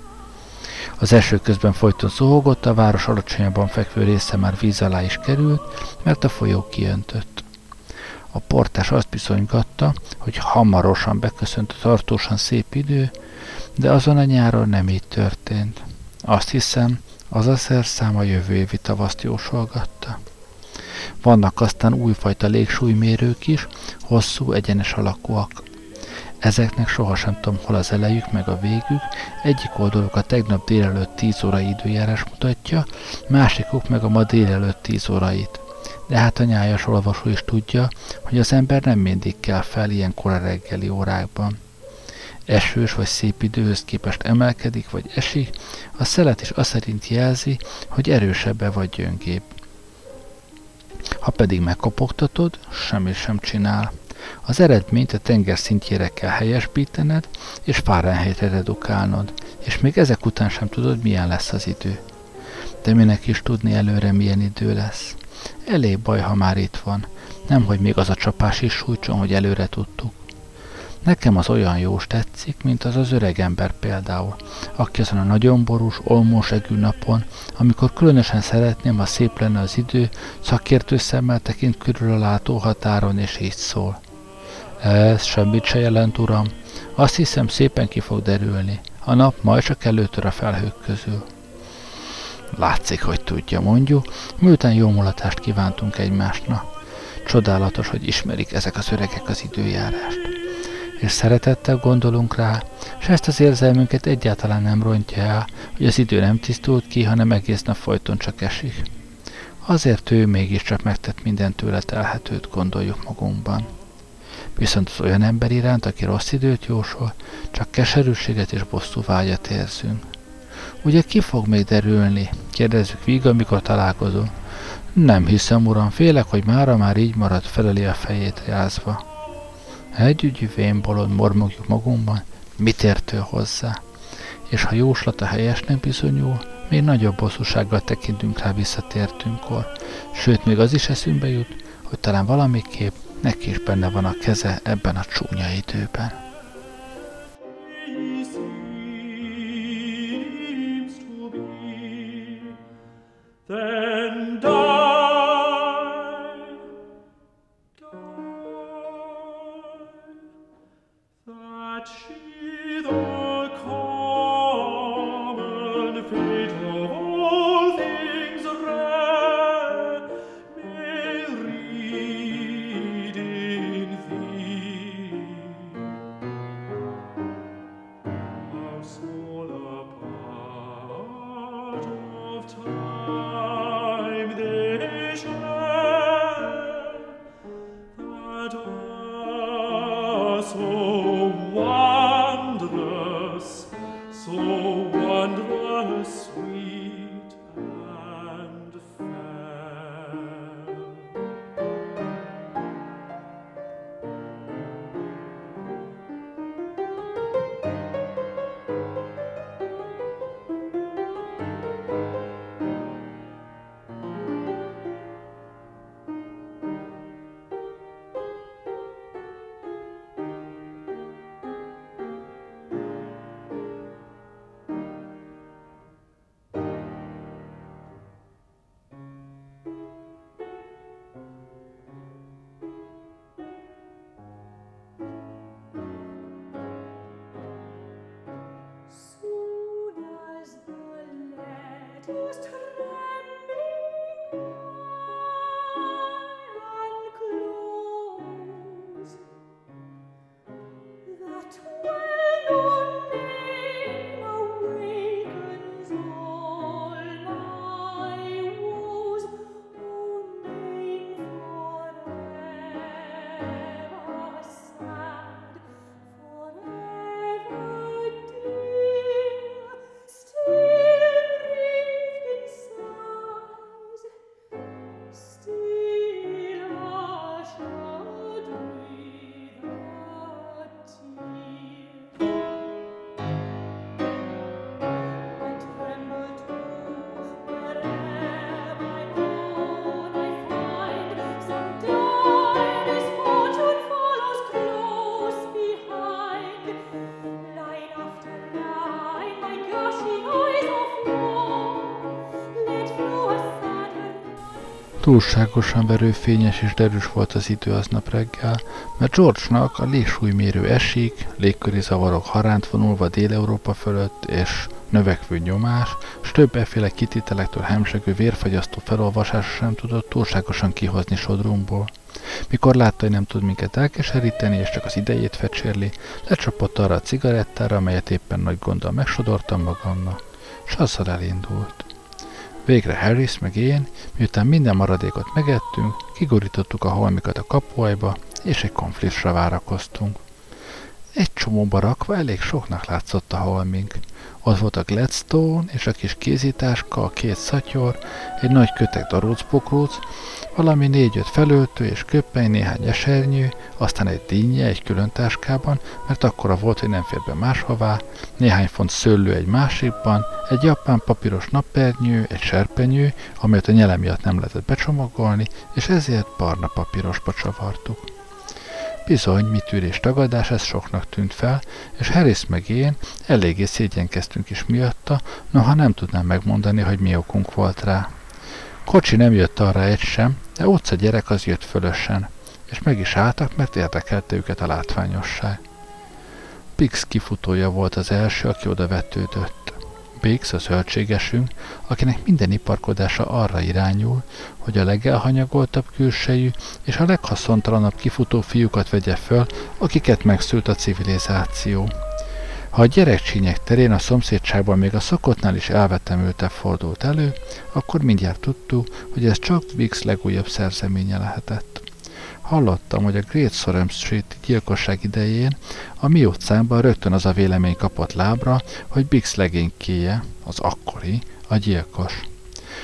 Az eső közben folyton szóhogott, a város alacsonyabban fekvő része már víz alá is került, mert a folyó kiöntött. A portás azt bizonygatta, hogy hamarosan beköszönt a tartósan szép idő, de azon a nyáron nem így történt. Azt hiszem, az a szerszám a jövő évi tavaszt jósolgatta. Vannak aztán újfajta légsúlymérők is, hosszú, egyenes alakúak. Ezeknek sohasem tudom, hol az elejük, meg a végük. Egyik oldaluk a tegnap délelőtt 10 óra időjárás mutatja, másikuk meg a ma délelőtt 10 órait de hát a nyájas olvasó is tudja, hogy az ember nem mindig kell fel ilyen kora reggeli órákban. Esős vagy szép időhöz képest emelkedik vagy esik, a szelet is azt szerint jelzi, hogy erősebbe vagy gyöngébb. Ha pedig megkopogtatod, semmi sem csinál. Az eredményt a tenger szintjére kell helyesbítened, és Fahrenheitre redukálnod, és még ezek után sem tudod, milyen lesz az idő. De minek is tudni előre, milyen idő lesz. Elég baj, ha már itt van. nemhogy még az a csapás is sújtson, hogy előre tudtuk. Nekem az olyan jós tetszik, mint az az öreg ember például, aki azon a nagyon borús, olmósegű napon, amikor különösen szeretném, ha szép lenne az idő, szakértő szemmel tekint körül a látóhatáron, és így szól. Ez semmit se jelent, uram. Azt hiszem, szépen ki fog derülni. A nap majd csak előtör a felhők közül. Látszik, hogy tudja, mondjuk, miután jó mulatást kívántunk egymásnak. Csodálatos, hogy ismerik ezek az öregek az időjárást. És szeretettel gondolunk rá, és ezt az érzelmünket egyáltalán nem rontja el, hogy az idő nem tisztult ki, hanem egész nap folyton csak esik. Azért ő mégiscsak megtett minden tőle telhetőt, gondoljuk magunkban. Viszont az olyan ember iránt, aki rossz időt jósol, csak keserűséget és bosszú vágyat érzünk. Ugye ki fog még derülni? Kérdezzük víg, amikor találkozunk. Nem hiszem, uram, félek, hogy mára már így marad, feleli a fejét rázva. Együgyű vén bolond mormogjuk magunkban, mit értő hozzá? És ha jóslata helyesnek bizonyul, még nagyobb bosszúsággal tekintünk rá visszatértünkkor. Sőt, még az is eszünkbe jut, hogy talán valamiképp neki is benne van a keze ebben a csúnya időben. Túlságosan verőfényes és derűs volt az idő aznap reggel, mert George-nak a légsúlymérő esik, légköri zavarok haránt vonulva Dél-Európa fölött, és növekvő nyomás, s több efféle kitételektől hemsegő vérfagyasztó felolvasása sem tudott túlságosan kihozni sodrunkból. Mikor látta, hogy nem tud minket elkeseríteni, és csak az idejét fecsérli, lecsapott arra a cigarettára, amelyet éppen nagy gonddal megsodortam magamnak, s azzal elindult. Végre Harris meg én, miután minden maradékot megettünk, kigurítottuk a holmikat a kapuajba, és egy konfliktusra várakoztunk. Egy csomóba rakva elég soknak látszott a holmink. Ott volt a Gladstone és a kis kézításka, a két szatyor, egy nagy kötek darucpokróc, valami négy-öt felöltő és köppeny, néhány esernyő, aztán egy dinnye egy külön táskában, mert akkora volt, hogy nem fér be máshová, néhány font szőlő egy másikban, egy japán papíros nappernyő, egy serpenyő, amelyet a nyele miatt nem lehetett becsomagolni, és ezért barna papírosba csavartuk. Bizony, mi tűrés tagadás, ez soknak tűnt fel, és Harris meg én eléggé szégyenkeztünk is miatta, noha nem tudnám megmondani, hogy mi okunk volt rá. Kocsi nem jött arra egy sem, de utca gyerek az jött fölösen, és meg is álltak, mert érdekelte őket a látványosság. Pix kifutója volt az első, aki oda vetődött. Biggs, a zöldségesünk, akinek minden iparkodása arra irányul, hogy a legelhanyagoltabb külsejű és a leghaszontalanabb kifutó fiúkat vegye föl, akiket megszült a civilizáció. Ha a gyerekcsínyek terén a szomszédságban még a szokottnál is elvetemültebb fordult elő, akkor mindjárt tudtuk, hogy ez csak Biggs legújabb szerzeménye lehetett. Hallottam, hogy a Great Sorem Street gyilkosság idején a mi utcánkban rögtön az a vélemény kapott lábra, hogy Bix legénykéje, az akkori, a gyilkos.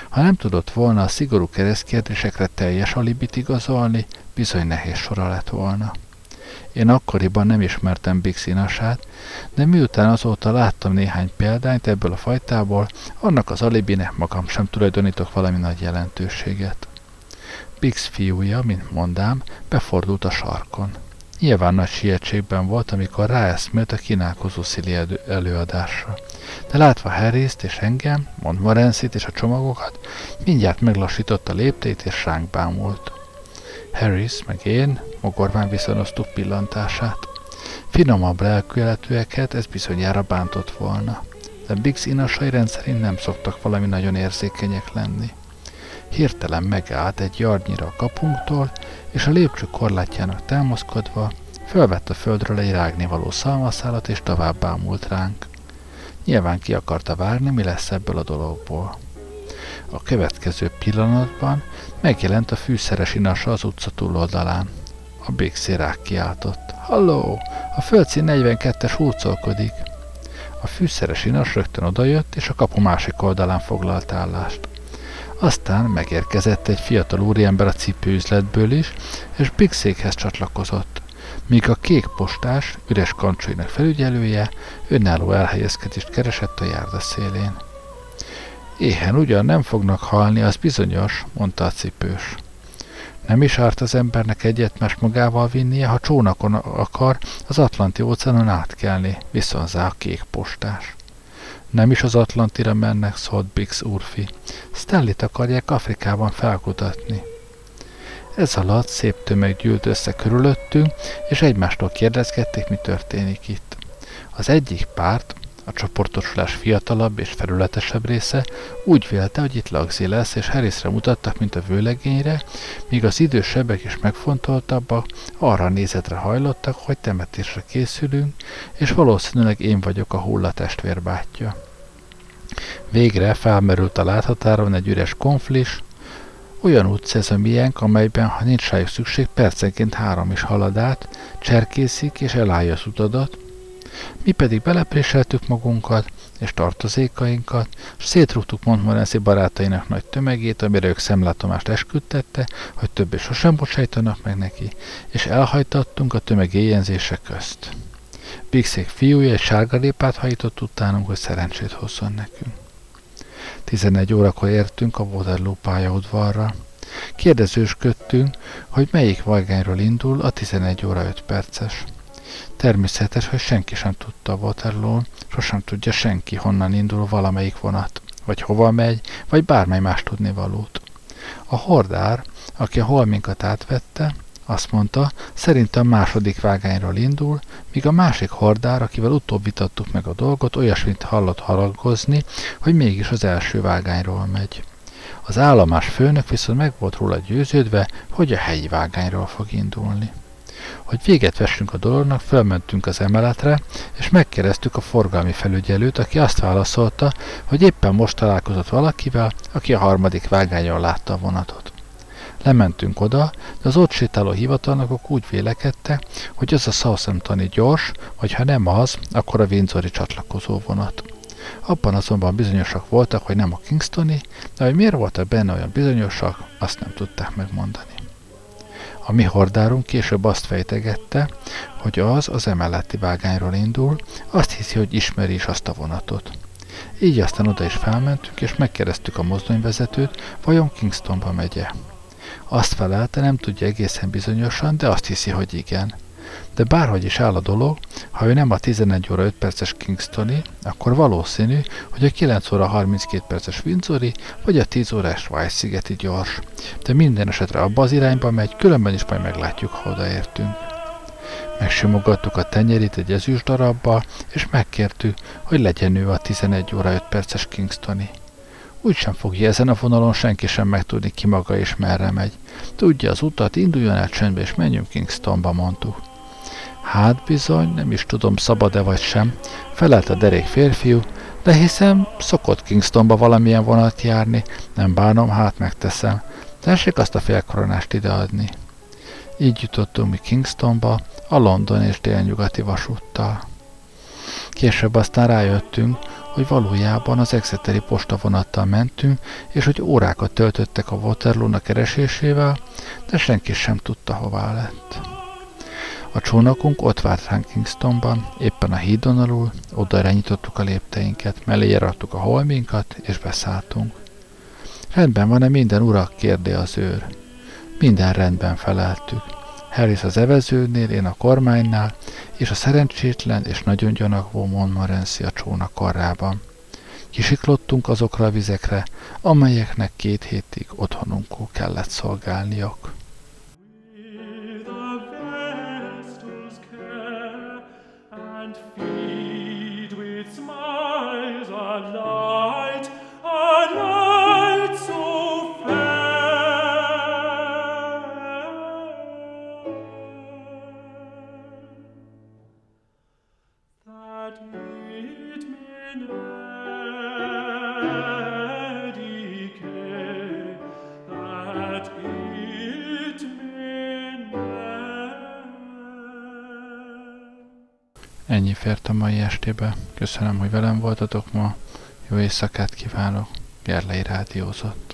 Ha nem tudott volna a szigorú keresztkérdésekre teljes alibit igazolni, bizony nehéz sora lett volna. Én akkoriban nem ismertem Bix inasát, de miután azóta láttam néhány példányt ebből a fajtából, annak az alibinek magam sem tulajdonítok valami nagy jelentőséget. Bix fiúja, mint mondám, befordult a sarkon. Nyilván nagy sietségben volt, amikor ráeszmélt a kínálkozó szili előadásra. De látva Harris-t és engem, mond Morenszit és a csomagokat, mindjárt meglassította léptét és ránk bámult. Harris meg én mogorván viszonoztuk pillantását. Finomabb lelkületűeket ez bizonyára bántott volna, de Bix inasai rendszerint nem szoktak valami nagyon érzékenyek lenni hirtelen megállt egy yardnyira a kapunktól, és a lépcső korlátjának támaszkodva fölvett a földről egy rágnivaló szalmaszálat, és tovább bámult ránk. Nyilván ki akarta várni, mi lesz ebből a dologból. A következő pillanatban megjelent a fűszeres inasa az utca túloldalán. A békszérák kiáltott. Halló, a földszín 42-es hurcolkodik. A fűszeres inas rögtön odajött, és a kapu másik oldalán foglalt állást. Aztán megérkezett egy fiatal úriember a cipőüzletből is, és Bigszékhez csatlakozott, míg a kék postás, üres kancsainak felügyelője önálló elhelyezkedést keresett a járda szélén. Éhen ugyan nem fognak halni, az bizonyos, mondta a cipős. Nem is árt az embernek egyet más magával vinnie, ha csónakon akar az Atlanti óceánon átkelni, viszonzá a kék postás. Nem is az Atlantira mennek, szólt Bix úrfi. Stanley-t akarják Afrikában felkutatni. Ez alatt szép tömeg gyűlt össze körülöttünk, és egymástól kérdezgették, mi történik itt. Az egyik párt, a csoportosulás fiatalabb és felületesebb része úgy vélte, hogy itt lagzi lesz, és Harrisre mutattak, mint a vőlegényre, míg az idősebbek és megfontoltabbak arra nézetre hajlottak, hogy temetésre készülünk, és valószínűleg én vagyok a hullatestvér bátyja. Végre felmerült a láthatáron egy üres konflis, olyan utca ez a miénk, amelyben, ha nincs rájuk szükség, percenként három is halad át, cserkészik és elállja az utadat, mi pedig belepréseltük magunkat és tartozékainkat, és szétrúgtuk Montmorency barátainak nagy tömegét, amire ők szemlátomást esküdtette, hogy többé sosem bocsájtanak meg neki, és elhajtattunk a tömeg éjjenzése közt. Bixék fiúja egy sárga lépát hajított utánunk, hogy szerencsét hozzon nekünk. 11 órakor értünk a Waterloo pályaudvarra. Kérdezősködtünk, hogy melyik vajgányról indul a 11 óra 5 perces. Természetes, hogy senki sem tudta a waterloo sosem tudja senki, honnan indul valamelyik vonat, vagy hova megy, vagy bármely más tudnivalót. A hordár, aki a holminkat átvette, azt mondta, szerintem a második vágányról indul, míg a másik hordár, akivel utóbb vitattuk meg a dolgot, olyasmit hallott haragozni, hogy mégis az első vágányról megy. Az állomás főnök viszont meg volt róla győződve, hogy a helyi vágányról fog indulni. Hogy véget vessünk a dolognak, fölmentünk az emeletre, és megkérdeztük a forgalmi felügyelőt, aki azt válaszolta, hogy éppen most találkozott valakivel, aki a harmadik vágányon látta a vonatot. Lementünk oda, de az ott sétáló hivatalnokok úgy vélekedte, hogy az a Southamptoni gyors, vagy ha nem az, akkor a Windsori csatlakozó vonat. Abban azonban bizonyosak voltak, hogy nem a Kingstoni, de hogy miért voltak benne olyan bizonyosak, azt nem tudták megmondani. A mi hordárunk később azt fejtegette, hogy az az emeleti vágányról indul, azt hiszi, hogy ismeri is azt a vonatot. Így aztán oda is felmentünk, és megkérdeztük a mozdonyvezetőt, vajon Kingstonba megye. Azt felelte, nem tudja egészen bizonyosan, de azt hiszi, hogy igen. De bárhogy is áll a dolog, ha ő nem a 11 óra 5 perces Kingstoni, akkor valószínű, hogy a 9 óra 32 perces Windsori, vagy a 10 órás Svájc-szigeti gyors. De minden esetre abba az irányba megy, különben is majd meglátjuk, ha odaértünk. Megsimogattuk a tenyerét egy ezüst darabbal, és megkértük, hogy legyen ő a 11 óra 5 perces Kingstoni. Úgy sem fogja ezen a vonalon senki sem megtudni ki maga és merre megy. Tudja az utat, induljon el csöndbe és menjünk Kingstonba, mondtuk. Hát bizony, nem is tudom, szabad-e vagy sem, felelt a derék férfiú, de hiszem, szokott Kingstonba valamilyen vonat járni, nem bánom, hát megteszem. Tessék azt a félkoronást ideadni. Így jutottunk mi Kingstonba, a London és délnyugati vasúttal. Később aztán rájöttünk, hogy valójában az Exeteri postavonattal mentünk, és hogy órákat töltöttek a waterloo keresésével, de senki sem tudta, hová lett. A csónakunk ott várt ránk Kingstonban, éppen a hídon alul, oda irányítottuk a lépteinket, mellé raktuk a holminkat, és beszálltunk. Rendben van-e minden urak? kérdé az őr. Minden rendben feleltük. Harris az evezőnél, én a kormánynál, és a szerencsétlen és nagyon gyanakvó Montmorency a csónak karrában. Kisiklottunk azokra a vizekre, amelyeknek két hétig otthonunkul kellett szolgálniok. A mai estébe. Köszönöm, hogy velem voltatok ma. Jó éjszakát kívánok. Gerlei Rádiózott.